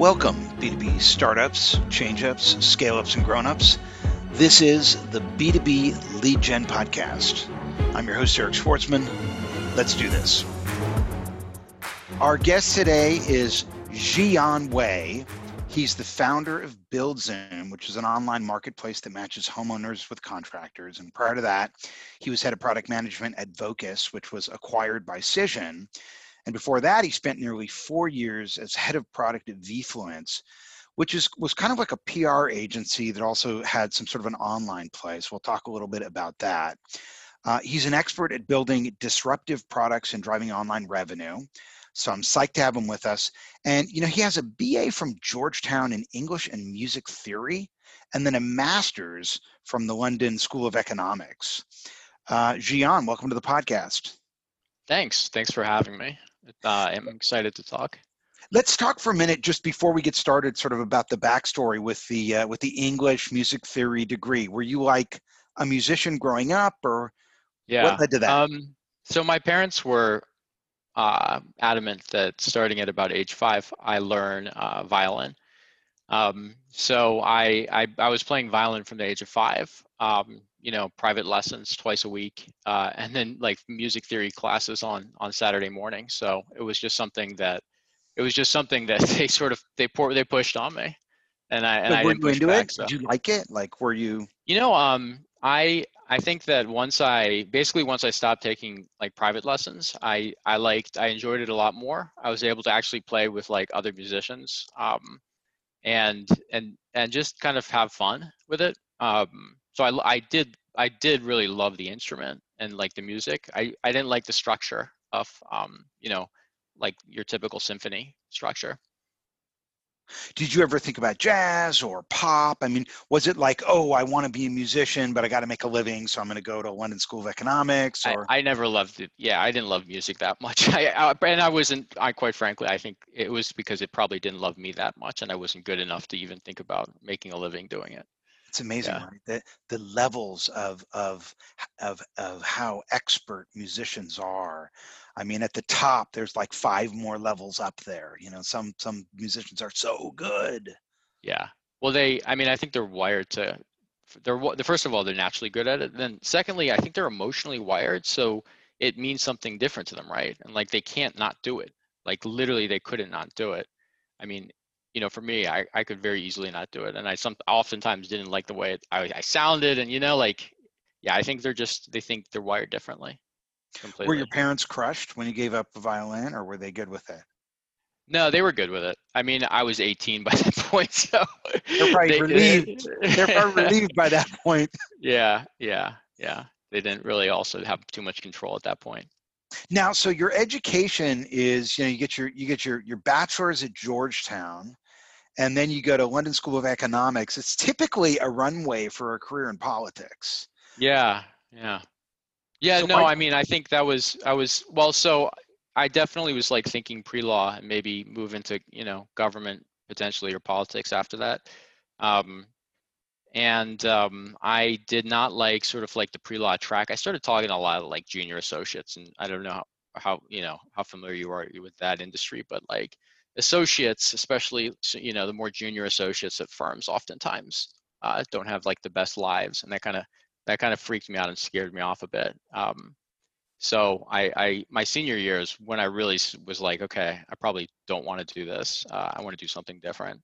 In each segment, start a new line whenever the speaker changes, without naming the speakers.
Welcome, B2B startups, change ups, scale ups, and grown ups. This is the B2B Lead Gen Podcast. I'm your host, Eric Schwartzman. Let's do this. Our guest today is Jian Wei. He's the founder of BuildZoom, which is an online marketplace that matches homeowners with contractors. And prior to that, he was head of product management at Vocus, which was acquired by Cision. And before that, he spent nearly four years as head of product at Vfluence, which is was kind of like a PR agency that also had some sort of an online place. We'll talk a little bit about that. Uh, he's an expert at building disruptive products and driving online revenue. So I'm psyched to have him with us. And you know, he has a BA from Georgetown in English and Music Theory, and then a master's from the London School of Economics. Uh, Jian, welcome to the podcast.
Thanks. Thanks for having me. Uh, I'm excited to talk.
Let's talk for a minute just before we get started, sort of about the backstory with the uh, with the English music theory degree. Were you like a musician growing up, or
yeah.
what led to that?
Um, so my parents were uh, adamant that starting at about age five, I learn uh, violin. Um, so I, I, I was playing violin from the age of five. Um, you know, private lessons twice a week, uh, and then like music theory classes on on Saturday morning. So it was just something that it was just something that they sort of they pour they pushed on me, and I and
But
I
were you into
back.
it?
So.
Did you like it? Like, were you?
You know, um, I I think that once I basically once I stopped taking like private lessons, I I liked I enjoyed it a lot more. I was able to actually play with like other musicians, um, and and and just kind of have fun with it. Um, so I I did I did really love the instrument and like the music. I I didn't like the structure of um you know like your typical symphony structure.
Did you ever think about jazz or pop? I mean, was it like, oh, I want to be a musician, but I got to make a living, so I'm going to go to London School of Economics?
I,
Or
I never loved it. Yeah, I didn't love music that much. I, I and I wasn't. I quite frankly, I think it was because it probably didn't love me that much, and I wasn't good enough to even think about making a living doing it.
It's amazing,
yeah.
right? The the levels of of of of how expert musicians are. I mean, at the top, there's like five more levels up there. You know, some some musicians are so good.
Yeah. Well, they. I mean, I think they're wired to. They're first of all, they're naturally good at it. Then, secondly, I think they're emotionally wired, so it means something different to them, right? And like they can't not do it. Like literally, they couldn't not do it. I mean, you know, for me, I, I could very easily not do it, and I some oftentimes didn't like the way it, I, I sounded, and you know, like, yeah, I think they're just they think they're wired differently. Completely.
Were your parents crushed when you gave up the violin, or were they good with it?
No, they were good with it. I mean, I was 18 by that point, so
They're probably
they-
relieved. They're probably relieved by that point.
Yeah, yeah, yeah. They didn't really also have too much control at that point.
Now, so your education is, you know, you get your you get your your bachelor's at Georgetown, and then you go to London School of Economics. It's typically a runway for a career in politics.
Yeah, yeah. Yeah,
So
no, I mean, I think that was I was well, so I definitely was like thinking pre-law and maybe move into, you know, government potentially or politics after that. Um and um I did not like sort of like the pre-law track. I started talking a lot of like junior associates and I don't know how, how you know, how familiar you are with that industry, but like associates, especially you know, the more junior associates at firms oftentimes uh, don't have like the best lives and that kind of that kind of freaked me out and scared me off a bit. Um, so I, I, my senior years when I really was like, okay, I probably don't want to do this. Uh, I want to do something different.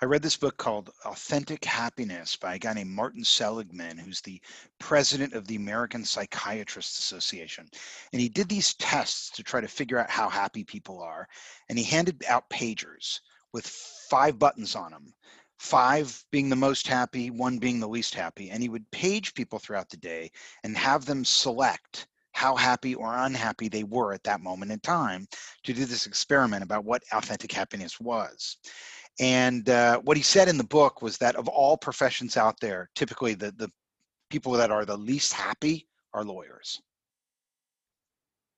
I read this book called Authentic Happiness by a guy named Martin Seligman, who's the president of the American Psychiatrists Association. And he did these tests to try to figure out how happy people are. And he handed out pagers with five buttons on them five being the most happy, one being the least happy. And he would page people throughout the day and have them select how happy or unhappy they were at that moment in time to do this experiment about what authentic happiness was. And uh, what he said in the book was that of all professions out there, typically the, the people that are the least happy are lawyers.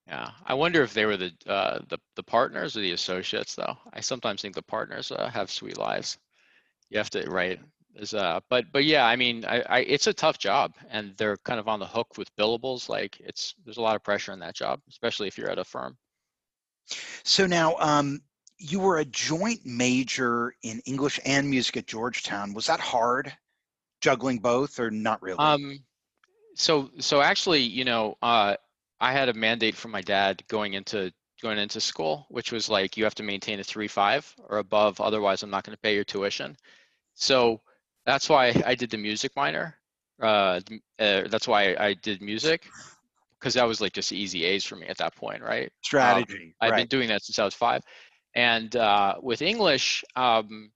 Yeah, I wonder if they were the uh, the the partners or the associates though. I sometimes think the partners uh, have sweet lives. You have to right. Is uh, but but yeah, I mean, I, I it's a tough job, and they're kind of on the hook with billables. Like it's there's a lot of pressure in that job, especially if you're at a firm.
So now, um, you were a joint major in English and music at Georgetown. Was that hard, juggling both, or not really?
Um, so so actually, you know, uh, I had a mandate from my dad going into going into school, which was like you have to maintain a three five or above, otherwise I'm not going to pay your tuition. So that's why I did the music minor. Uh, uh, that's why I did music because that was like just easy A's for me at that point, right?
Strategy.
Um, I've
right.
been doing that since I was five. And uh, with English, um,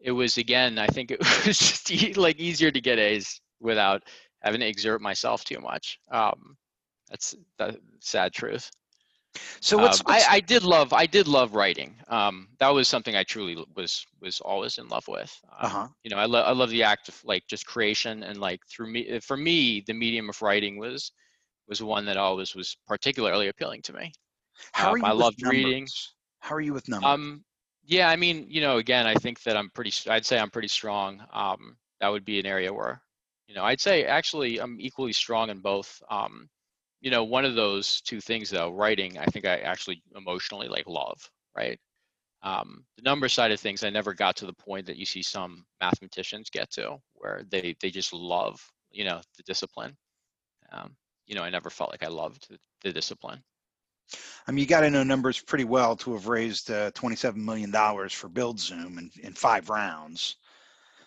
it was again, I think it was just e- like easier to get A's without having to exert myself too much. Um, that's the sad truth.
So what's,
Um,
what's
I, I did love I did love writing. Um, that was something I truly was was always in love with. Um,
uh-huh.
You know, I love I love the act of like just creation and like through me for me the medium of writing was was one that always was particularly appealing to me.
How are
um,
you
I loved reading.
How are you with numbers?
Um, yeah, I mean, you know, again, I think that I'm pretty. I'd say I'm pretty strong. Um, that would be an area where, you know, I'd say actually I'm equally strong in both. Um, you know, one of those two things though, writing, I think I actually emotionally like love, right? Um, the number side of things, I never got to the point that you see some mathematicians get to, where they they just love, you know, the discipline. Um, you know, I never felt like I loved the, the discipline.
I mean, you got to know numbers pretty well to have raised uh, $27 million for BuildZoom in, in five rounds.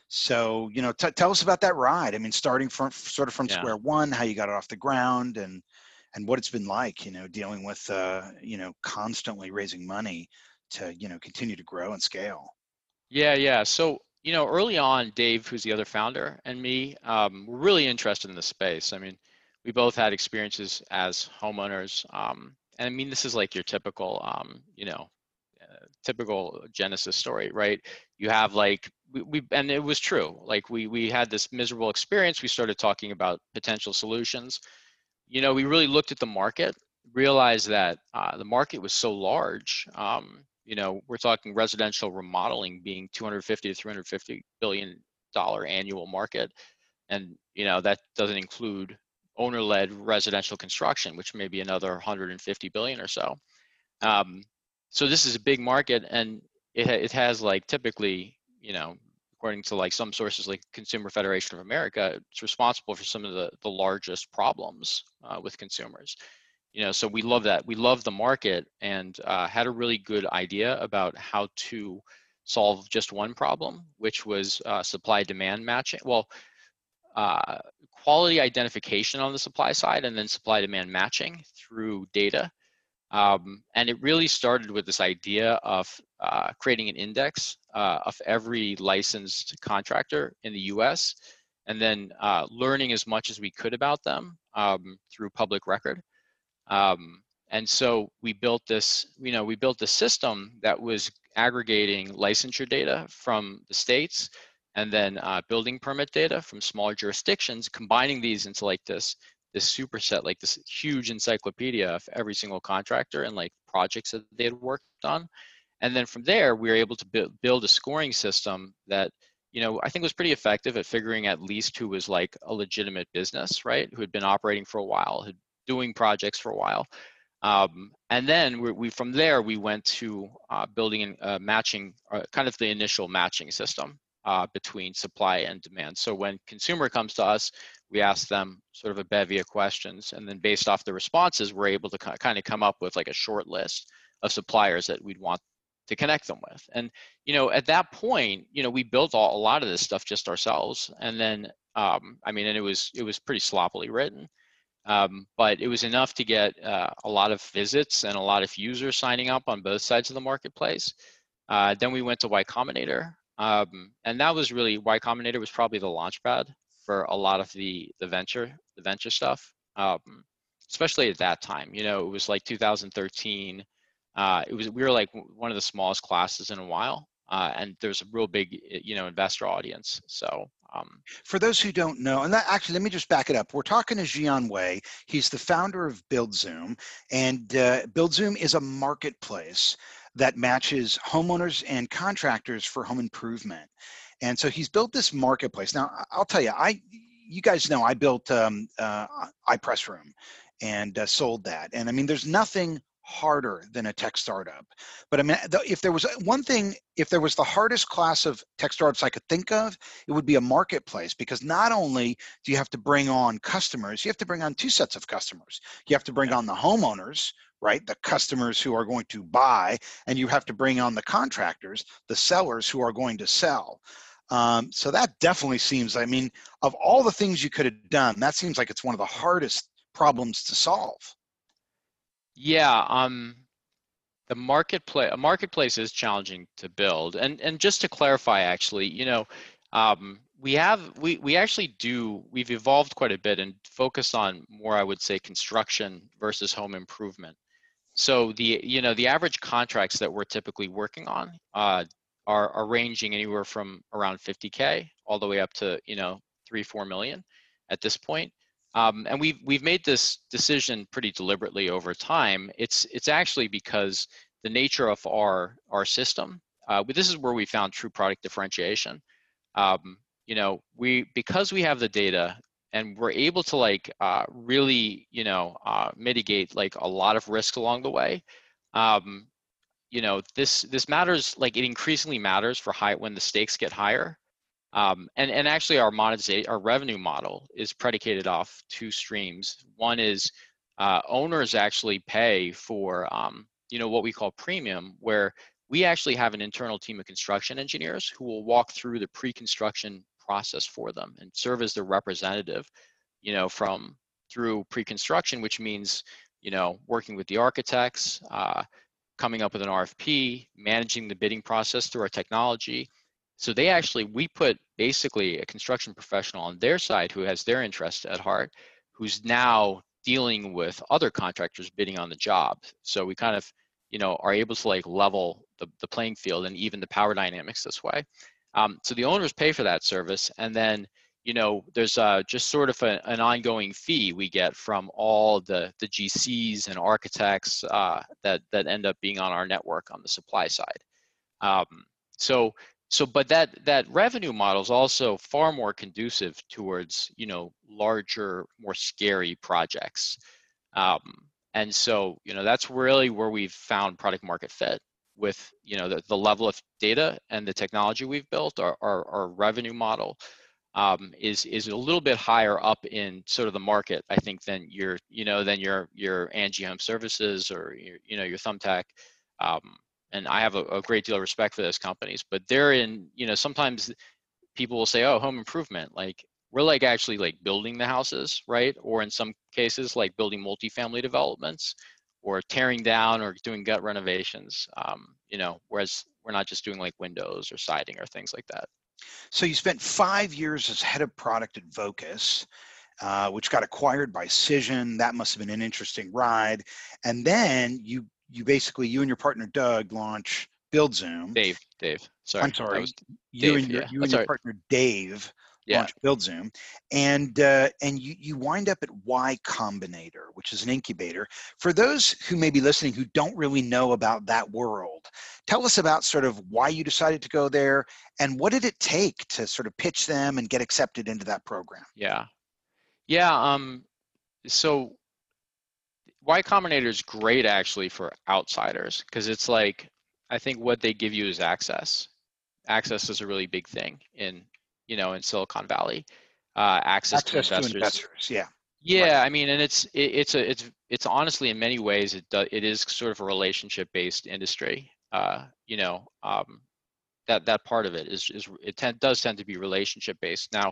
So, you know, t- tell us about that ride. I mean, starting from sort of from
Yeah.
square one, how you got it off the ground and, and what it's been like, you know, dealing with, uh, you know, constantly raising money to, you know, continue to grow and scale.
Yeah, yeah. So, you know, early on, Dave, who's the other founder, and me, um, were really interested in the space. I mean, we both had experiences as homeowners. Um, and I mean, this is like your typical, um, you know, uh, typical Genesis story, right? You have like, we, we, and it was true. Like we, we had this miserable experience. We started talking about potential solutions. You know, we really looked at the market, realized that uh, the market was so large. Um, you know, we're talking residential remodeling being 250 to 350 billion dollar annual market, and you know that doesn't include owner-led residential construction, which may be another 150 billion or so. Um, so this is a big market, and it it has like typically, you know, according to like some sources like Consumer Federation of America, it's responsible for some of the the largest problems uh, with consumers. You know so we love that. We love the market and uh, had a really good idea about how to solve just one problem which was uh, supply demand matching. Well uh, quality identification on the supply side and then supply demand matching through data. Um, and it really started with this idea of uh, creating an index uh, of every licensed contractor in the us and then uh, learning as much as we could about them um, through public record. Um, and so we built this, you know, we built a system that was aggregating licensure data from the states and then uh, building permit data from smaller jurisdictions, combining these into like this this superset, like this huge encyclopedia of every single contractor and like projects that they had worked on. And then from there, we were able to build, build a scoring system that, you know, I think was pretty effective at figuring at least who was like a legitimate business, right? Who had been operating for a while, had doing projects for a while. Um, and then we, we, from there we went to uh, building a uh, matching, uh, kind of the initial matching system uh, between supply and demand. So when consumer comes to us, we ask them sort of a bevy of questions, and then based off the responses, we're able to kind of come up with like a short list of suppliers that we'd want to connect them with. And you know, at that point, you know, we built all, a lot of this stuff just ourselves, and then um, I mean, and it was it was pretty sloppily written. Um, but it was enough to get uh, a lot of visits and a lot of users signing up on both sides of the marketplace. Uh, then we went to Y Combinator, um, and that was really Y Combinator was probably the launchpad for a lot of the the venture the venture stuff, um, especially at that time. You know, it was like 2013. Uh, it was we were like one of the smallest classes in a while, uh, and there's a real big you know investor audience. So um,
For those who don't know, and that, actually, let me just back it up. We're talking to Jian Wei. He's the founder of BuildZoom, and uh, BuildZoom is a marketplace that matches homeowners and contractors for home improvement. And so he's built this marketplace. Now, I'll tell you, I, you guys know, I built um, uh, iPressroom and uh, sold that. And I mean, there's nothing harder than a tech startup. But I mean, if there was one thing, if there was the hardest class of tech startups I could think of, it would be a marketplace because not only do you have to bring on customers, you have to bring on two sets of customers. You have to bring on the homeowners, right? The customers who are going to buy, and you have to bring on the contractors, the sellers who are going to sell. Um, so that definitely seems, I mean, of all the things you could have done, that seems like it's one of the hardest problems to solve.
Yeah, um, the marketplace a marketplace is challenging to build, and and just to clarify, actually, you know, um, we have we we actually do we've evolved quite a bit and focused on more, I would say, construction versus home improvement. So the you know the average contracts that we're typically working on uh, are are ranging anywhere from around 50k all the way up to you know three four million at this point. Um, and we've we've made this decision pretty deliberately over time. It's it's actually because the nature of our our system. Uh, this is where we found true product differentiation. Um, you know, we because we have the data and we're able to like uh, really you know uh, mitigate like a lot of risk along the way. Um, you know, this this matters like it increasingly matters for high when the stakes get higher um, and, and actually our monetization, our revenue model is predicated off two streams. One is uh, owners actually pay for, um, you know, what we call premium, where we actually have an internal team of construction engineers who will walk through the pre-construction process for them and serve as their representative, you know, from through pre-construction, which means, you know, working with the architects, uh, coming up with an RFP, managing the bidding process through our technology, so they actually, we put basically a construction professional on their side who has their interest at heart, who's now dealing with other contractors bidding on the job. So we kind of, you know, are able to like level the, the playing field and even the power dynamics this way. Um, so the owners pay for that service. And then, you know, there's uh, just sort of a, an ongoing fee we get from all the, the GCs and architects uh, that, that end up being on our network on the supply side. Um, so so but that that revenue model is also far more conducive towards you know larger more scary projects um, and so you know that's really where we've found product market fit with you know the, the level of data and the technology we've built our, our, our revenue model um, is is a little bit higher up in sort of the market i think than your you know than your your angie home services or your, you know your thumbtack um, and I have a, a, great deal of respect for those companies, but they're in, you know, sometimes people will say, oh, home improvement, like we're like actually like building the houses, right? Or in some cases, like building multifamily developments or tearing down or doing gut renovations, um, you know, whereas we're not just doing like windows or siding or things like that.
So you spent five years as head of product at Vocus. Uh, which got acquired by Cision. That must have been an interesting ride. And then you you basically you and your partner Doug launch BuildZoom.
Dave, Dave. Sorry.
I'm sorry. you Dave, and your, yeah. you and your partner Dave yeah. launch BuildZoom, and uh, and you you wind up at Y Combinator, which is an incubator. For those who may be listening who don't really know about that world, tell us about sort of why you decided to go there, and what did it take to sort of pitch them and get accepted into that program?
Yeah, yeah. Um, so Y Combinator is great actually for outsiders because it's like I think what they give you is access. Access is a really big thing in you know in Silicon Valley. Uh, access, access to, investors. to investors.
Yeah.
Yeah, right. I mean, and it's it, it's a it's it's honestly in many ways it do, it is sort of a relationship based industry. Uh, you know, um, that that part of it is is it tend, does tend to be relationship based. Now,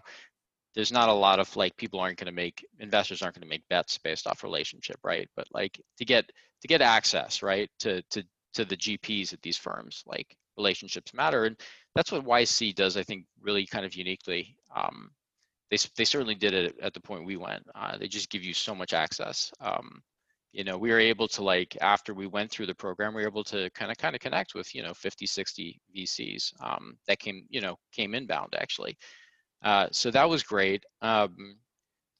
there's not a lot of like people aren't going to make investors aren't going to make bets based off relationship right but like to get to get access right to to to the gps at these firms like relationships matter and that's what yc does i think really kind of uniquely. Um, they, they certainly did it at the point we went. Uh, they just give you so much access. Um, you know we were able to like after we went through the program we were able to kind of kind of connect with you know 50 60 vcs um, that came you know came inbound actually. Uh, so that was great. Um,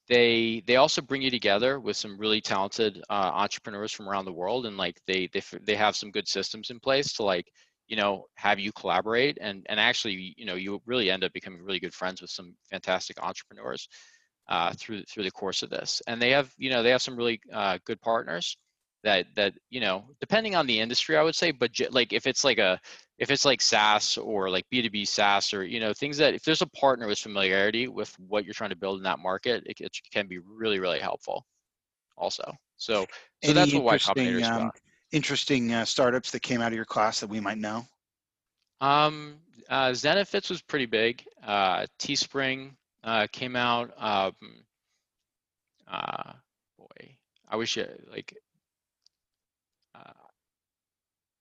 they they also bring you together with some really talented uh, entrepreneurs from around the world, and like they they they have some good systems in place to like you know have you collaborate and and actually you know you really end up becoming really good friends with some fantastic entrepreneurs uh, through through the course of this. And they have you know they have some really uh, good partners. that that you know depending on the industry i would say but like if it's like a if it's like SaaS or like B2B SaaS or you know things that if there's a partner with familiarity with what you're trying to build in that market, it, it can be really really helpful. Also, so so
Any
that's what Y
interesting,
Combinator is
um,
about.
Interesting uh, startups that came out of your class that we might know?
Um, uh, Zenefits was pretty big. Uh, Teespring uh, came out. Um, uh, boy, I wish it like. Uh,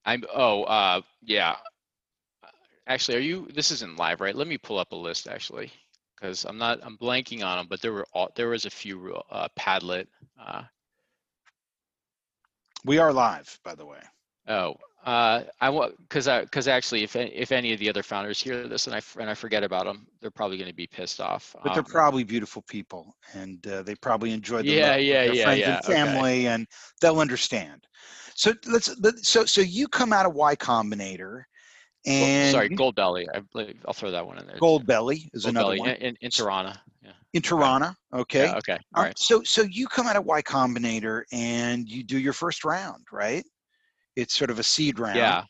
I'm. Oh, uh, yeah. Actually, are you? This isn't live, right? Let me pull up a list actually, because I'm not. I'm blanking on them, but there were all, there was a few uh, Padlet.
We are live, by the way.
Oh, uh, I want because I because actually, if if any of the other founders hear this and I and I forget about them, they're probably going to be pissed off.
But they're
Um,
probably beautiful people, and uh, they probably enjoy the
Yeah, yeah,
their
yeah,
friends
yeah,
and
okay.
family, and they'll understand. So let's. let- So so you come out of Y Combinator,
Well,
and
sorry, Goldbelly. I believe I'll throw that one in there.
Goldbelly is
Gold
another
Belly
one
in, in, in Tirana. Yeah.
In Toronto. Okay.
Yeah, okay.
Um,
All right.
So so you come out of Y Combinator and you do your first round, right? It's sort of a seed round.
Yeah.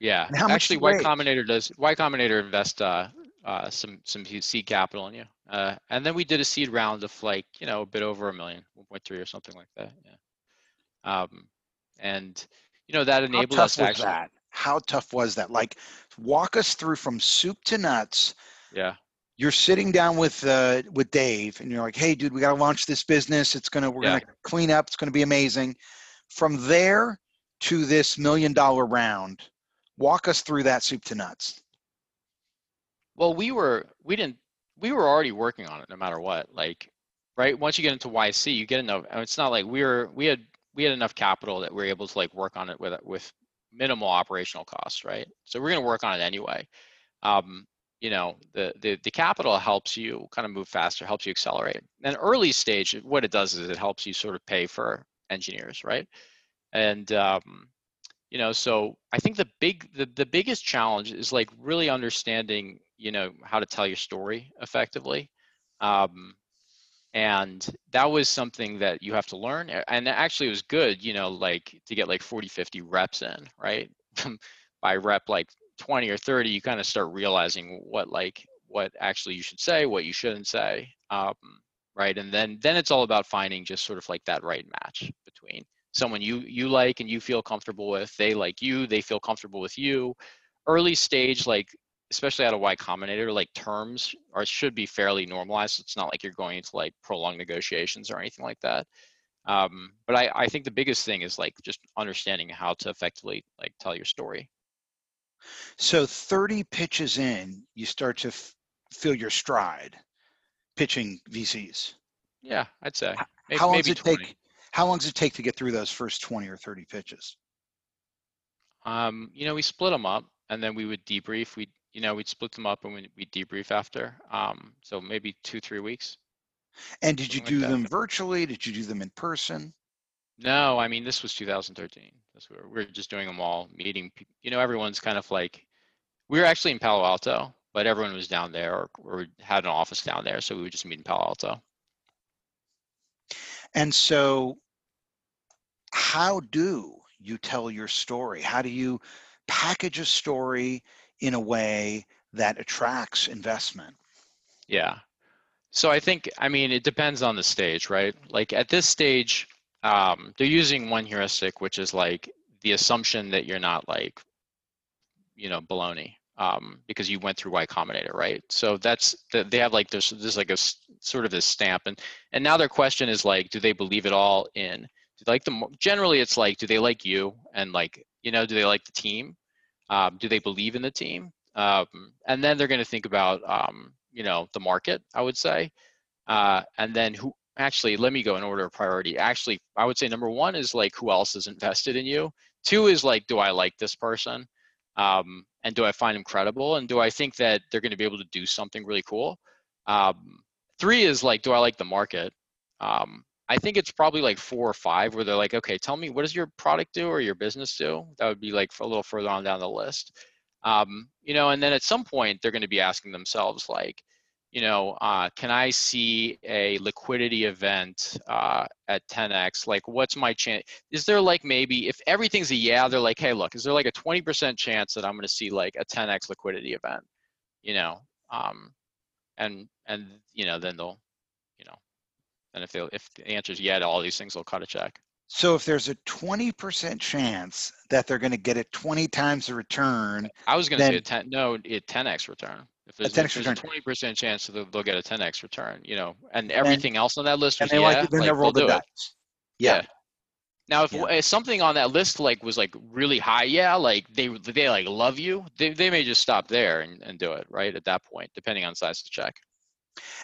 Yeah. Actually, Y? Combinator does. Y Combinator invest uh, uh, some some seed capital in you, uh, and then we did a seed round of like you know a bit over a million, 1.3 or something like that. Yeah. Um, and you know that enabled us to
was
actually.
that? How tough was that? Like, walk us through from soup to nuts.
Yeah.
You're sitting down with uh, with Dave, and you're like, "Hey, dude, we got to launch this business. It's gonna we're
Yeah.
gonna clean up. It's gonna be amazing." From there to this million dollar round, walk us through that soup to nuts.
Well, we were we didn't we were already working on it no matter what. Like, right? Once you get into YC, you get enough. It's not like we were we had we had enough capital that we were able to like work on it with with minimal operational costs, right? So we're gonna work on it anyway. Um, you know, the the the capital helps you kind of move faster, helps you accelerate. And early stage, what it does is it helps you sort of pay for engineers, right? And um, you know so i think the big the, the biggest challenge is like really understanding you know how to tell your story effectively um, and that was something that you have to learn and actually it was good you know like to get like 40 50 reps in right by rep like 20 or 30 you kind of start realizing what like what actually you should say what you shouldn't say um, right and then then it's all about finding just sort of like that right match between someone you you like and you feel comfortable with they like you they feel comfortable with you. Early stage like especially out of y combinator like terms are should be fairly normalized it's not like you're going into like prolonged negotiations or anything like that. Um, but I, I think the biggest thing is like just understanding how to effectively like tell your story
So 30 pitches in, you start to f- feel your stride pitching VCs.
yeah i'd say maybe,
how long
maybe
does it
20
take? How long does it take to get through those first 20 or 30 pitches?
um, you know we split them up and then we would debrief we you know we'd split them up and we we debrief after um, so maybe two three weeks
And did you
Something like
do them virtually? Did you do them in person?
No, I mean this was 2013. That's where we just doing them all, meeting. You know, everyone's kind of like we were actually in Palo Alto, but everyone was down there or, or had an office down there, so we would just meet in Palo Alto.
And so, how do you tell your story? How do you package a story in a way that attracts investment?
Yeah. So I think I mean it depends on the stage, right? Like at this stage, um, they're using one heuristic, which is like the assumption that you're not like, you know, baloney, um, because you went through Y Combinator, right? So that's that they have like there's there's like a sort of this stamp, and and now their question is like, do they believe it all in? Like the generally it's like, do they like you and like you know, do they like the team? Um, do they believe in the team? Um, and then they're going to think about um, you know the market i would say uh, and then who actually let me go in order of priority. Actually i would say number one is like who else is invested in you? Two is like do i like this person? Um, and do i find them credible? And do i think that they're going to be able to do something really cool? Um, three is like do i like the market? Um, i think it's probably like four or five where they're like okay tell me what does your product do or your business do? That would be like a little further on down the list. Um, you know and then at some point they're going to be asking themselves like you know, uh, can I see a liquidity event uh, at 10x? Like, what's my chance? Is there like maybe if everything's a yeah, they're like, hey, look, is there like a 20% chance that I'm going to see like a 10x liquidity event? You know, um, and and you know, then they'll, you know, and if they if the answer is yeah to all these things, they'll cut a check.
So if there's a 20% chance that they're going to get it 20 times the return,
I was going to say a 10, no, a 10x return. If there's,
A 10x
if there's
return.
a 20% chance that they'll, get a 10x return, you know, and everything else on that list
and they
yeah,
like they
like,
roll the
they'll do it.
dice. Yeah.
Now, if
Yeah.
if something on that list like was like really high, yeah, like they they like love you, they they may just stop there and, and do it right at that point, depending on size of check.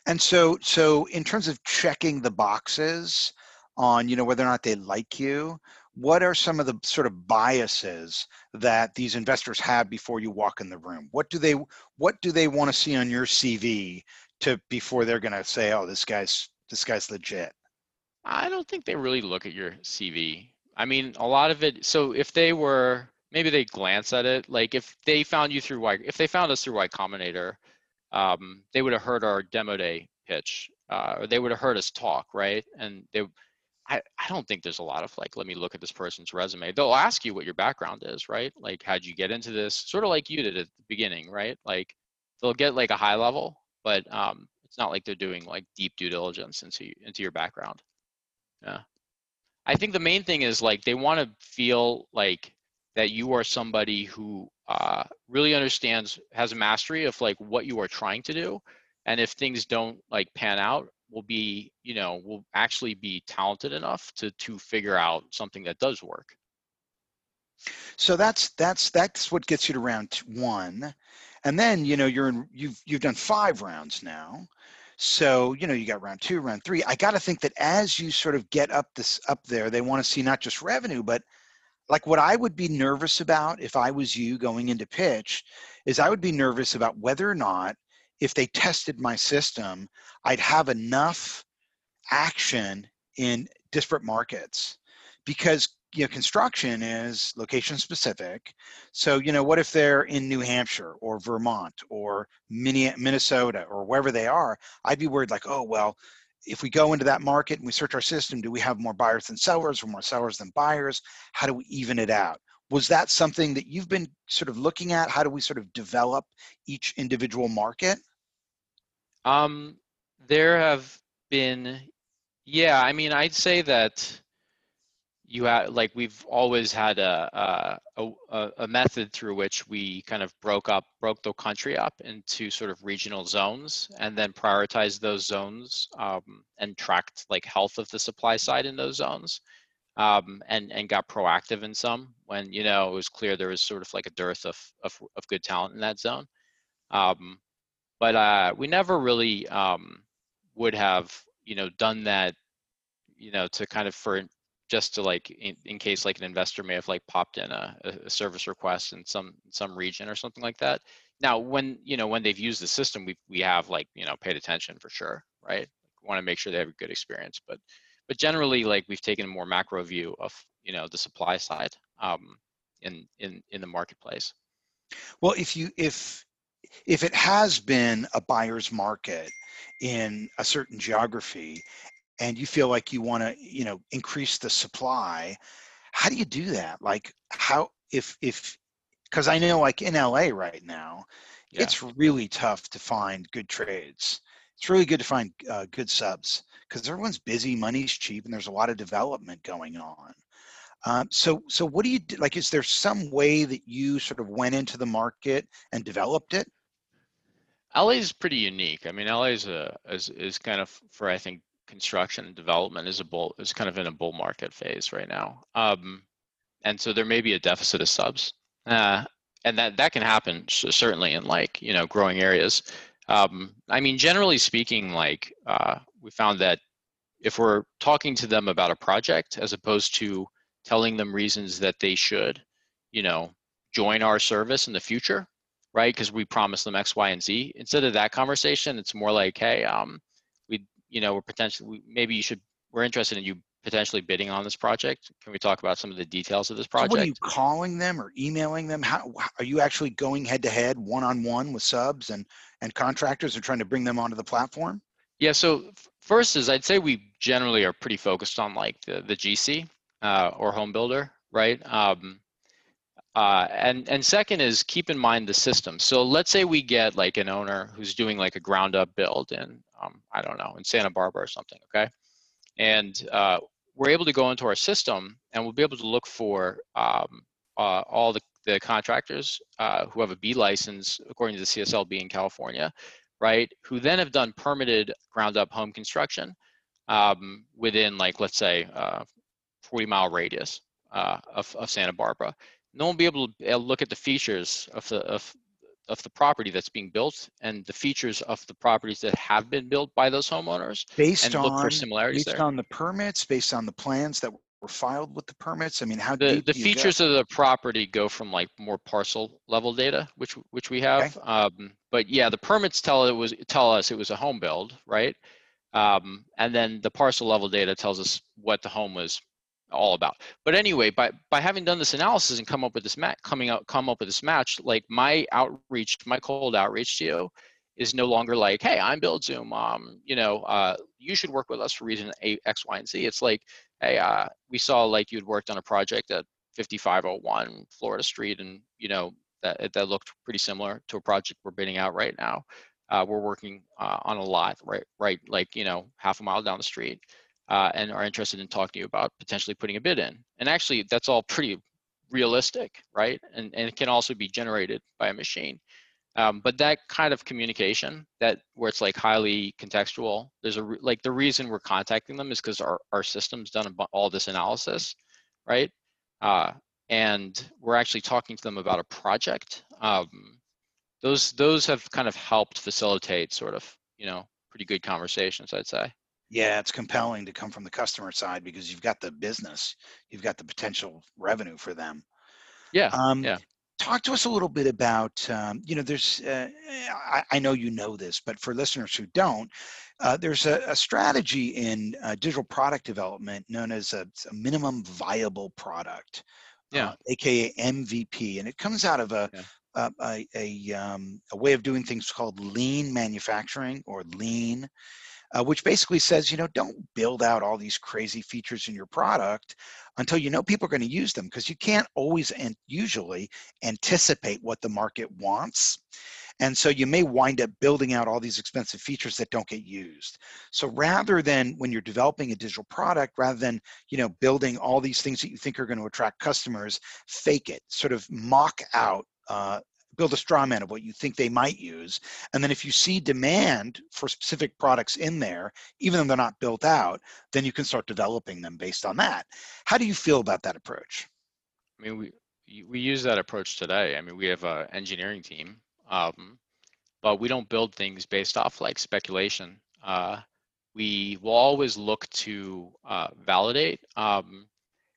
And so, so in terms of checking the boxes on, you know, whether or not they like you, what are some of the sort of biases that these investors have before you walk in the room? What do they, what do they want to see on your CV to before they're going to say, oh, this guy's, this guy's legit?
I don't think they really look at your CV. I mean, a lot of it. So if they were, maybe they glance at it. Like if they found you through Y, if they found us through Y Combinator, um, they would have heard our demo day pitch, uh, or they would have heard us talk, right? And they, I, I don't think there's a lot of like, let me look at this person's resume. They'll ask you what your background is, right? Like, how'd you get into this? Sort of like you did at the beginning, right? Like, they'll get like a high level, but um, it's not like they're doing like deep due diligence into into your background. Yeah. I think the main thing is like they want to feel like that you are somebody who uh, really understands, has a mastery of like what you are trying to do, and if things don't like pan out, will be you know will actually be talented enough to to figure out something that does work.
So that's, that's, that's what gets you to round one. And then, you know, you're in, you've, you've done five rounds now. So, you know, you got round two, round three. I got to think that as you sort of get up this up there, they want to see not just revenue, but like what I would be nervous about if I was you going into pitch is I would be nervous about whether or not if they tested my system, I'd have enough action in disparate markets. Because you know construction is location specific. So you know what if they're in new hampshire or vermont or Minne- minnesota or wherever they are? I'd be worried like oh well if we go into that market and we search our system do we have more buyers than sellers or more sellers than buyers? How do we even it out? Was that something that you've been sort of looking at? How do we sort of develop each individual market
Um, there have been, yeah. I mean, I'd say that you have like we've always had a, a a a method through which we kind of broke up broke the country up into sort of regional zones and then prioritized those zones um, and tracked like health of the supply side in those zones um, and and got proactive in some when you know it was clear there was sort of like a dearth of of, of good talent in that zone. Um, but uh, we never really um, would have you know done that you know to kind of for just to like in, in case like an investor may have like popped in a, a service request in some some region or something like that. Now when you know when they've used the system we we have like you know paid attention for sure right? Want to make sure they have a good experience but but generally like we've taken a more macro view of you know the supply side um in in in the marketplace.
Well if you if if it has been a buyer's market in a certain geography and you feel like you want to you know increase the supply how do you do that? Like how if if because i know like in la right now
Yeah.
it's really tough to find good trades. It's really good to find uh, good subs because everyone's busy money's cheap and there's a lot of development going on. Um, so so what do you do like is there some way that you sort of went into the market and developed it
LA is pretty unique. I mean, LA is a is is kind of for I think construction and development is a bull is kind of in a bull market phase right now. Um, and so there may be a deficit of subs, uh, and that that can happen certainly in like you know growing areas. Um, I mean, generally speaking, like uh, we found that if we're talking to them about a project as opposed to telling them reasons that they should, you know, join our service in the future, right? Because we promised them X, Y, and Z. Instead of that conversation, it's more like, hey, um, we, you know, we're potentially we, maybe you should. We're interested in you potentially bidding on this project. Can we talk about some of the details of this project?
So what are you calling them or emailing them? How are you actually going head to head, one on one with subs and and contractors and trying to bring them onto the platform?
Yeah. So first is I'd say we generally are pretty focused on like the the GC uh, or home builder, right? Um, uh, and and second is keep in mind the system. So let's say we get like an owner who's doing like a ground up build in um, I don't know in Santa Barbara or something, okay? And uh, we're able to go into our system and we'll be able to look for um, uh, all the, the contractors uh, who have a B license according to the CSLB in California, right? Who then have done permitted ground up home construction um, within like let's say uh, 40 mile radius uh, of, of Santa Barbara. No one will be able to look at the features of the of of the property that's being built and the features of the properties that have been built by those homeowners
based on
look for similarities
based
there.
on the permits based on the plans that were filed with the permits i mean how
the
deep
the
do you go?
features of the property go from like more parcel level data which which we have um, but yeah the permits tell it was tell us it was a home build right um, and then the parcel level data tells us what the home was all about. But anyway, by by having done this analysis and come up with this match, coming out, come up with this match, like my outreach, my cold outreach to you is no longer like, hey, I'm BuildZoom. Um, you know, uh, you should work with us for reason A, X, Y, and Z. It's like, hey, uh, we saw like you'd worked on a project at 5501 Florida Street, and you know that that looked pretty similar to a project we're bidding out right now. Uh, we're working uh, on a lot, right, right, like you know, half a mile down the street uh, and are interested in talking to you about potentially putting a bid in. And actually, that's all pretty realistic, right? And, and it can also be generated by a machine. Um, but that kind of communication that where it's like highly contextual, there's a like the reason we're contacting them is because our, our system's done all this analysis, right? Uh, and we're actually talking to them about a project. Um, those those have kind of helped facilitate sort of you know pretty good conversations, I'd say.
Yeah it's compelling to come from the customer side because you've got the business you've got the potential revenue for them
Yeah,
um,
yeah.
talk to us a little bit about um, you know there's uh, I, I know you know this but for listeners who don't uh, there's a, a strategy in uh, digital product development known as a, a minimum viable product
Yeah.
uh, aka mvp and it comes out of a
Yeah.
a, a, a, um, a way of doing things called lean manufacturing or lean uh, which basically says, you know, don't build out all these crazy features in your product until you know people are going to use them because you can't always and usually anticipate what the market wants. And so you may wind up building out all these expensive features that don't get used. So rather than when you're developing a digital product, rather than you know building all these things that you think are going to attract customers, fake it, sort of mock out uh, build a straw man of what you think they might use. And then if you see demand for specific products in there, even though they're not built out, then you can start developing them based on that. How do you feel about that approach?
I mean, we we use that approach today. I mean, we have an engineering team, um, but we don't build things based off like speculation. Uh, we will always look to uh, validate. Um,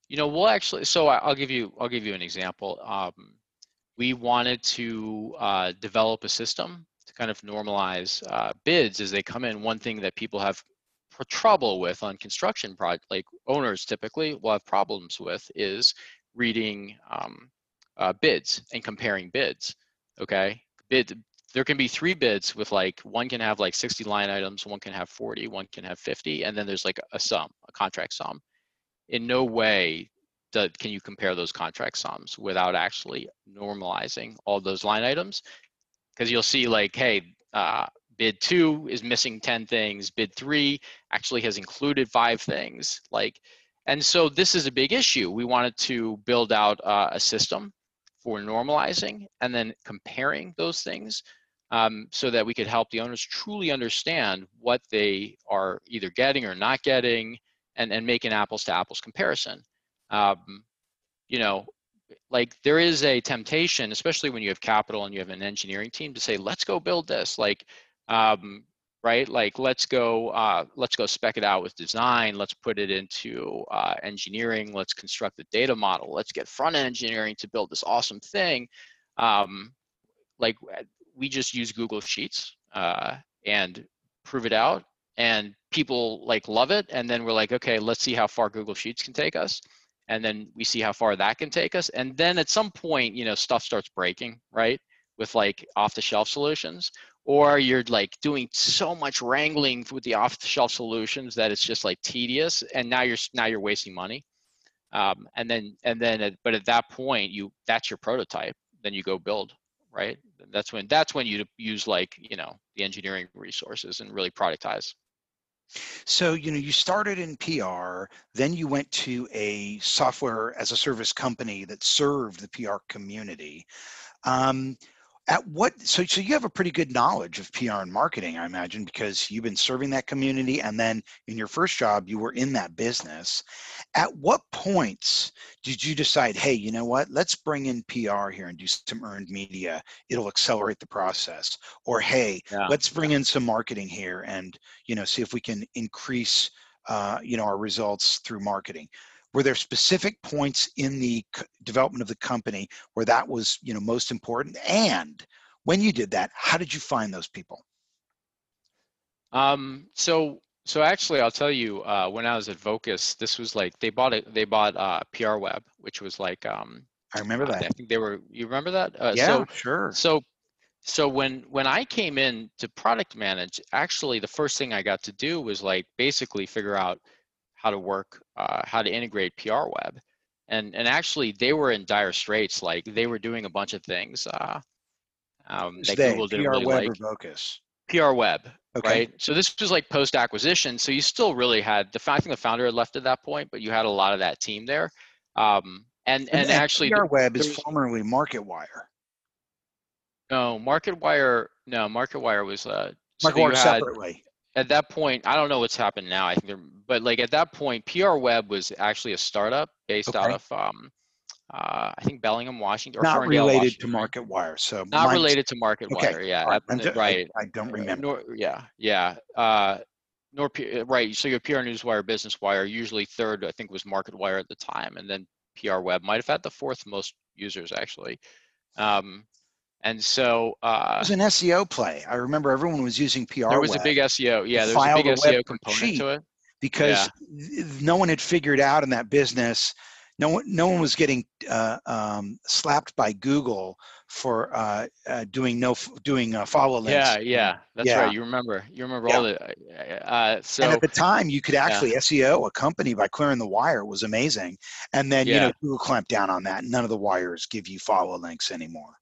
you know, we'll actually. So I- I'll give you I'll give you an example. Um, we wanted to uh, develop a system to kind of normalize uh, bids as they come in. One thing that people have trouble with on construction project, like owners typically will have problems with, is reading um, uh, bids and comparing bids. Okay, bid. There can be three bids with like one can have like 60 line items, one can have 40, one can have 50, and then there's like a sum, a contract sum. In no way do, can you compare those contract sums without actually normalizing all those line items? Because you'll see like, hey, uh, bid two is missing 10 things, bid three actually has included five things. Like, and so this is a big issue. We wanted to build out uh, a system for normalizing and then comparing those things um, so that we could help the owners truly understand what they are either getting or not getting and, and make an apples to apples comparison um, you know, like there is a temptation, especially when you have capital and you have an engineering team, to say, let's go build this. Like, um, right? Like, let's go, uh, let's go spec it out with design. Let's put it into uh, engineering. Let's construct the data model. Let's get front end engineering to build this awesome thing. Um, like, we just use Google Sheets uh, and prove it out and people like love it and then we're like okay let's see how far google sheets can take us and then we see how far that can take us. And then at some point you know stuff starts breaking right with like off the shelf solutions or you're like doing so much wrangling with the off the shelf solutions that it's just like tedious and now you're now you're wasting money. Um, and then and then but at that point you that's your prototype then you go build right? That's when that's when you use like you know the engineering resources and really productize
so you know you started in pr then you went to a software as a service company that served the pr community. Um, at what so so you have a pretty good knowledge of PR and marketing, I imagine, because you've been serving that community and then in your first job you were in that business. At what points did you decide, hey, you know what, let's bring in PR here and do some earned media. It'll accelerate the process. Or hey, yeah. let's bring in some marketing here and you know see if we can increase uh, you know our results through marketing were there specific points in the development of the company where that was you know most important? And when you did that how did you find those people?
Um, so so actually i'll tell you uh, when i was at vocus this was like they bought it they bought uh, pr web which was like um,
i remember that.
i think they were you remember that?
Uh, yeah so, sure.
so so when when i came in to product manage actually the first thing i got to do was like basically figure out how to work, uh, how to integrate PR web. And, and actually they were in dire straits. Like they were doing a bunch of things uh,
um, that they, Google didn't PR really web like. Or Vocus?
PR web, okay. right? So this was like post acquisition. So you still really had the I think the founder had left at that point, but you had a lot of that team there. Um, and, and, and actually,
PR web is formerly MarketWire.
No, MarketWire. No, MarketWire was uh,
MarketWire so separately
at that point, I don't know what's happened now. I think they're, but like at that point, PR Web was actually a startup based okay. out of, um, uh, I think Bellingham, Washington. Or
not related to MarketWire, so
not related to MarketWire. Okay. Yeah, right.
Right. I, I, don't remember.
Nor, yeah, yeah. Uh, nor right. So your PR Newswire, Business Wire, usually third. I think was MarketWire at the time, and then PR Web might have had the fourth most users actually. Um, and so uh,
it was an SEO play. I remember everyone was using PR.
There was
web.
a big SEO. Yeah, there was a big SEO component to it.
Because yeah. no one had figured out in that business. No one, no one was getting uh, um, slapped by Google for uh, uh, doing no doing uh, follow links.
Yeah, yeah, that's yeah. right. You remember, you remember yeah. all the. Uh, so
and at the time, you could actually yeah. SEO a company by clearing the wire. It was amazing. And then you know Google clamped down on that. None of the wires give you follow links anymore.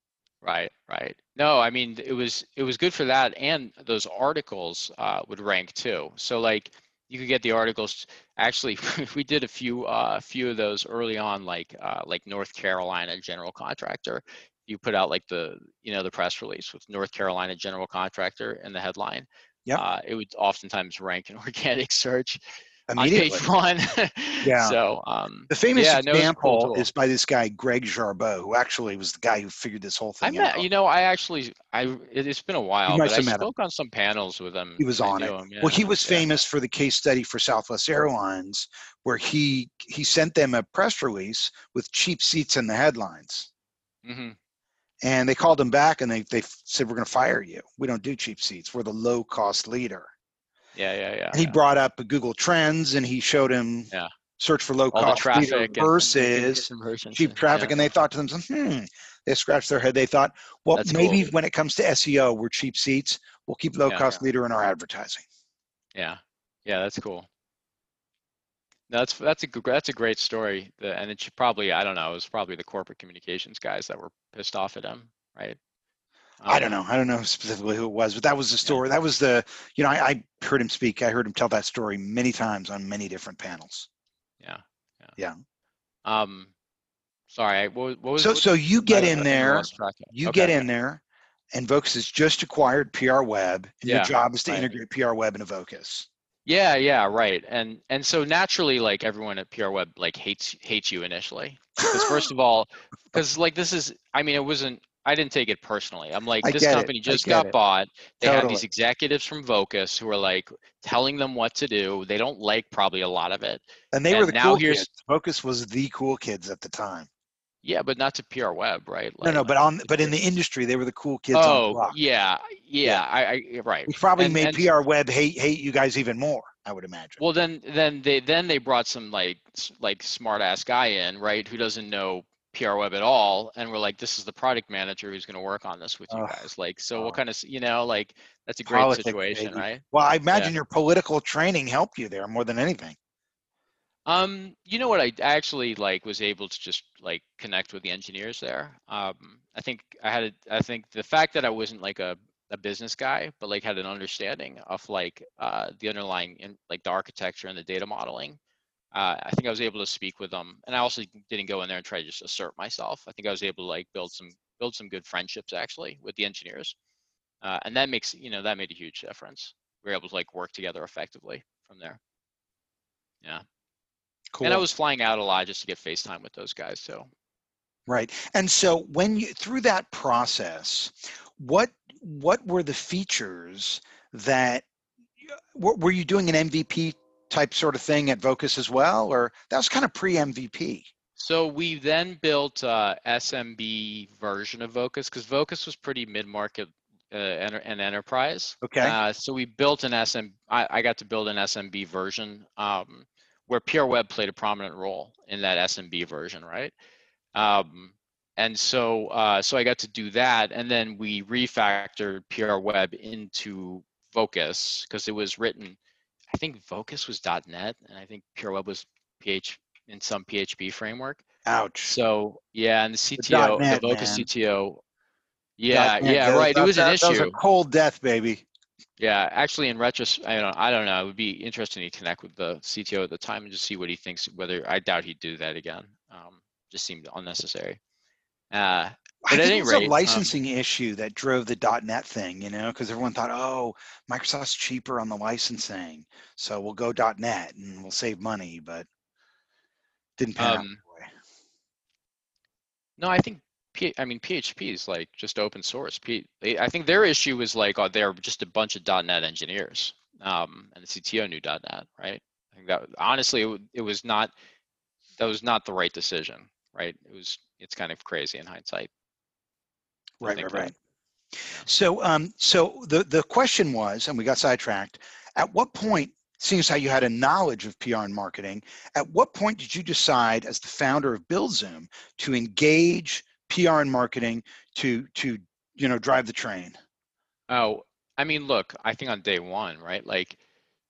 Right, right. No, I mean it was it was good for that, and those articles uh, would rank too. So like you could get the articles. Actually, we did a few uh, few of those early on, like uh, like North Carolina General Contractor. You put out like the you know the press release with North Carolina General Contractor in the headline. Yeah. Uh, it would oftentimes rank in organic search immediately. On page one.
yeah.
So um,
the famous yeah, example no, cool is by this guy Greg Jarboe, who actually was the guy who figured this whole thing
I met,
out.
You know, I actually, I it's been a while, but I spoke him. on some panels with him.
He was on it. Him, yeah. Well, he was yeah. famous for the case study for Southwest Airlines, where he he sent them a press release with cheap seats in the headlines. Mm-hmm. And they called him back and they, they said, We're going to fire you. We don't do cheap seats. We're the low cost leader.
Yeah, yeah, yeah.
And he
yeah.
brought up Google Trends and he showed him
yeah.
search for low cost traffic versus cheap traffic. Yeah. And they thought to themselves, hmm, they scratched their head. They thought, well, That's maybe cool. when it comes to SEO, we're cheap seats. We'll keep low cost leader in our advertising.
Yeah, yeah, that's cool. that's that's a that's a great story, and it should probably I don't know it was probably the corporate communications guys that were pissed off at him, right?
I don't know. I don't know specifically who it was, but that was the story. Yeah. That was the, you know, I, I, heard him speak. I heard him tell that story many times on many different panels.
Yeah.
Yeah.
yeah. Um, sorry. What, what was
so? What, so you get in there. You okay. get in there, and Vocus has just acquired PR Web, and yeah, your job is to right. integrate PR Web into Vocus.
Yeah, yeah, right. And and so naturally, like everyone at PR Web like hates hates you initially because first of all, because like this is, I mean, it wasn't I didn't take it personally. I'm like, this company it. just got it. bought. They totally. had these executives from Vocus who are like telling them what to do. They don't like probably a lot of it.
And they and were the cool kids. Vocus was the cool kids at the time.
Yeah, but not to PR Web, right?
no, no, but on but in the industry, they were the cool kids
Oh,
block.
yeah, yeah, I, I right.
Which probably
And-
made
and-
PR Web hate hate you guys even more. I would imagine.
Well, then, then they then they brought some like like smart ass guy in, right, who doesn't know PR web at all, and we're like, this is the product manager who's going to work on this with you guys. Like, so
Oh.
what kind of you know, like that's a great
Politics,
situation,
baby.
right?
Well, I imagine your political training helped you there more than anything.
Um, you know what? I I actually like was able to just like connect with the engineers there. Um, I think I had a, I think the fact that I wasn't like a a business guy, but like had an understanding of like uh, the underlying in, like the architecture and the data modeling. Uh, I think I was able to speak with them, and I also didn't go in there and try to just assert myself. I think I was able to like build some build some good friendships actually with the engineers, uh, and that makes you know that made a huge difference. We were able to like work together effectively from there. Yeah.
Cool.
And I was flying out a lot just to get FaceTime with those guys. So
Right. And so when you through that process, what what were the features that were, were you doing an MVP type sort of thing at Vocus as well, or that was kind of pre MVP?
so we then built uh, SMB version of Vocus because Vocus was pretty mid market uh, enter- and enterprise.
Okay.
Uh, so we built an SM. I, I got to build an SMB version um, where PR Web played a prominent role in that SMB version, right? Um, and so, uh, so I got to do that, and then we refactored PR Web into Vocus because it was written. I think Vocus was .NET, and I think PR Web was PH in some PHP framework.
Ouch.
So yeah, and the CTO,
.NET,
the Vocus
man.
CTO. Yeah,
That-
yeah,
that-
right. It
that-
was an issue.
That was a cold death, baby.
Yeah, actually, in retrospect, I don't, I don't know. It would be interesting to connect with the CTO at the time and just see what he thinks. Whether I doubt he'd do that again. Um, just seemed unnecessary. Uh, But at
think
any
it was a
rate, um,
licensing issue that drove the .NET thing, you know, because everyone thought, oh, Microsoft's cheaper on the licensing, so we'll go .NET and we'll save money, but didn't pan out
Um,
that way.
no, I think P, I mean PHP is like just open source. P, I think their issue was like oh, they're just a bunch of .NET engineers, um, and the CTO knew .NET, right? I think that honestly, it, it was not that was not the right decision, right? It was it's kind of crazy in hindsight.
Right, right, right. So, um, so the the question was, and we got sidetracked. At what point, seeing as how you had a knowledge of PR and marketing, at what point did you decide, as the founder of BuildZoom, to engage PR and marketing to to you know drive the train?
Oh, I mean, look, I think on day one, right? Like,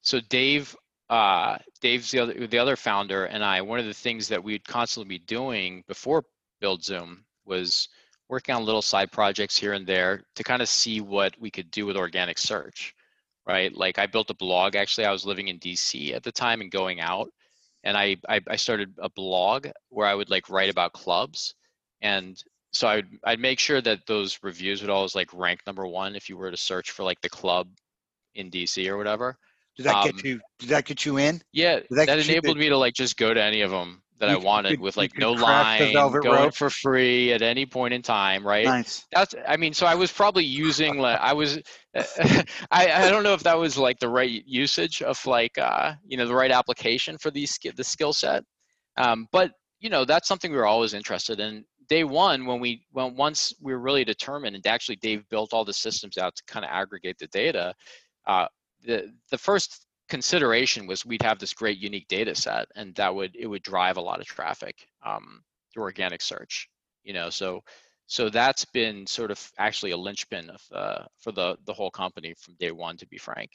so Dave, uh, Dave's the other the other founder, and I. One of the things that we'd constantly be doing before Build Zoom was working on little side projects here and there to kind of see what we could do with organic search, right? Like, I built a blog. Actually, I was living in DC at the time and going out, and I I, I started a blog where I would like write about clubs, and so I'd I'd make sure that those reviews would always like rank number one if you were to search for like the club in DC or whatever.
Did that
Um,
get you? Did that get you in?
Yeah,
Did that
that,
get you
enabled me to like just go to any of them that
You
I wanted
could-
with like no line, going
rope?
for free at any point in time, right?
Nice.
That's I mean, so I was probably using like I was I I don't know if that was like the right usage of like uh you know the right application for these the skill set. Um, but you know that's something we were always interested in. Day one, when we when once we were really determined, and actually Dave built all the systems out to kind of aggregate the data. Uh, the the first consideration was we'd have this great unique data set, and that would it would drive a lot of traffic um, through organic search. You know, so so that's been sort of actually a linchpin of uh, for the the whole company from day one. To be frank,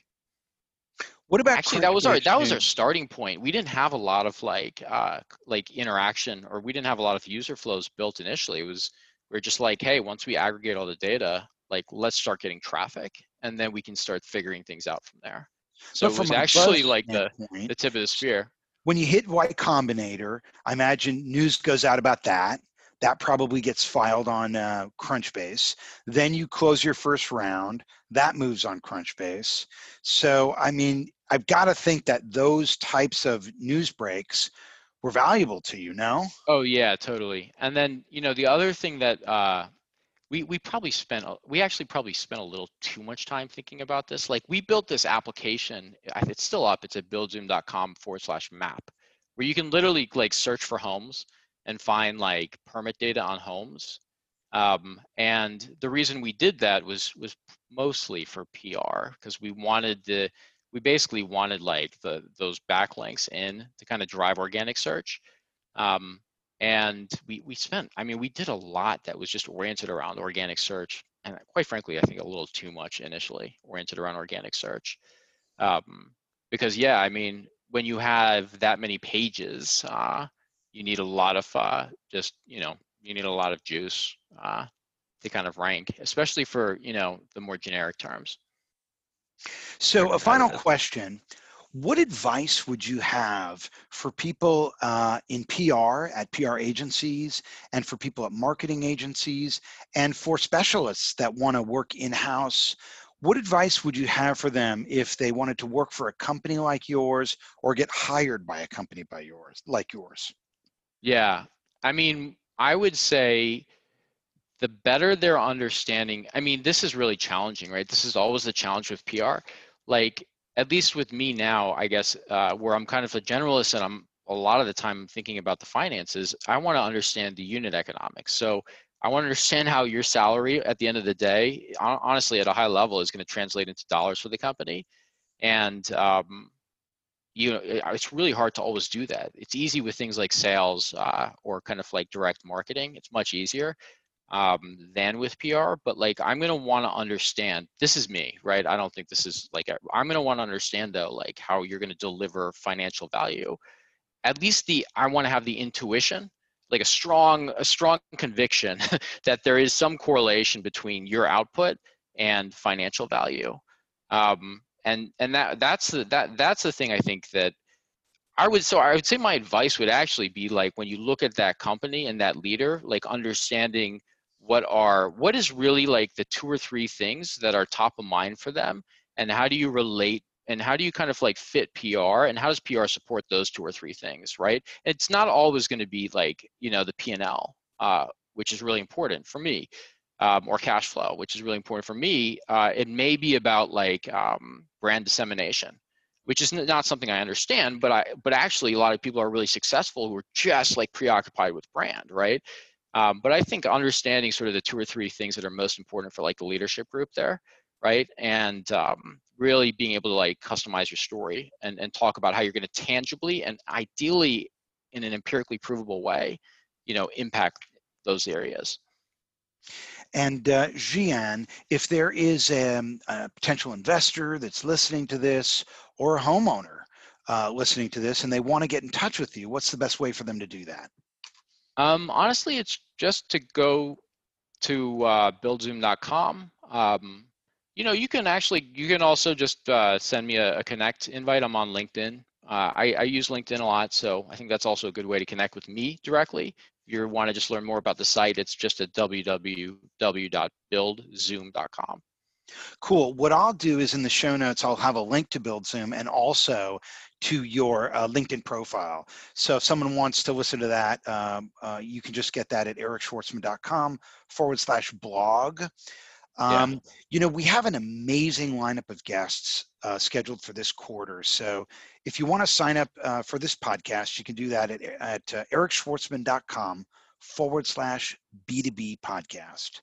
What about
actually that was our that was our starting point. We didn't have a lot of like uh, like interaction, or we didn't have a lot of user flows built initially. It was we are just like, hey, once we aggregate all the data, like let's start getting traffic, and then we can start figuring things out from there. So
But
it
from
was actually like the the tip of the spear.
when you hit Y Combinator, I imagine news goes out about that. That probably gets filed on uh, Crunchbase. Then you close your first round. That moves on Crunchbase. So, I mean, I've got to think that those types of news breaks were valuable to you. No?
Oh yeah, totally. And then you know the other thing that uh, we we probably spent we actually probably spent a little too much time thinking about this. Like we built this application. It's still up. It's at buildzoom.com forward slash map, where you can literally like search for homes and find like permit data on homes. Um, and the reason we did that was was mostly for PR because we wanted the we basically wanted like the those backlinks in to kind of drive organic search. Um, and we we spent i mean we did a lot that was just oriented around organic search and quite frankly i think a little too much initially oriented around organic search. Um, because yeah i mean when you have that many pages uh, you need a lot of uh, just you know you need a lot of juice uh, to kind of rank especially for you know the more generic terms.
So a final question what advice would you have for people uh, in PR at PR agencies and for people at marketing agencies and for specialists that want to work in house? What advice would you have for them if they wanted to work for a company like yours or get hired by a company by yours like yours?
Yeah, I mean, I would say the better their understanding. I mean, this is really challenging, right? This is always the challenge with PR. Like at least with me now, I guess, uh, where I'm kind of a generalist and I'm a lot of the time thinking about the finances, I want to understand the unit economics. So I want to understand how your salary at the end of the day, honestly, at a high level, is going to translate into dollars for the company. And um, you know, it's really hard to always do that. It's easy with things like sales uh, or kind of like direct marketing. It's much easier um, than with PR. But like, I'm gonna want to understand. This is me, right? I don't think this is like. I'm gonna want to understand though, like how you're gonna deliver financial value. At least the I want to have the intuition, like a strong a strong conviction that there is some correlation between your output and financial value. Um, and and that that's the that that's the thing I think that I would so I would say my advice would actually be like when you look at that company and that leader, like understanding what are what is really like the two or three things that are top of mind for them and how do you relate and how do you kind of like fit PR and how does PR support those two or three things, right? It's not always going to be like, you know, the P&L, uh, which is really important for me, um, or cash flow, which is really important for me. Uh, it may be about like um, brand dissemination, which is not something I understand, but I, but actually a lot of people are really successful who are just like preoccupied with brand, right? Um, but I think understanding sort of the two or three things that are most important for like the leadership group there, right? And um, really being able to like customize your story and, and talk about how you're going to tangibly and ideally in an empirically provable way, you know, impact those areas.
And uh, Jian, if there is a, um, a, potential investor that's listening to this or a homeowner uh, listening to this and they want to get in touch with you, what's the best way for them to do that?
Um, honestly, it's just to go to uh, buildzoom.com. Um, you know, you can actually, you can also just uh, send me a, a, connect invite. I'm on LinkedIn. Uh, I, I, use LinkedIn a lot, so I think that's also a good way to connect with me directly. If you want to just learn more about the site, it's just at www.buildzoom.com.
Cool. What I'll do is in the show notes, I'll have a link to BuildZoom and also to your uh, LinkedIn profile. So if someone wants to listen to that, um, uh, you can just get that at ericschwartzman.com forward slash blog. Um, yeah. You know, we have an amazing lineup of guests uh, scheduled for this quarter. So if you want to sign up uh, for this podcast, you can do that at, at uh, ericschwartzman.com forward slash B2B podcast.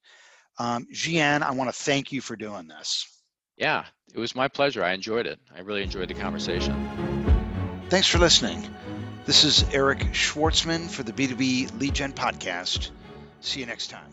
Um, Jian, I want to thank you for doing this.
Yeah, it was my pleasure. I enjoyed it. I really enjoyed the conversation.
Thanks for listening. This is Eric Schwartzman for the B2B Lead Gen Podcast. See you next time.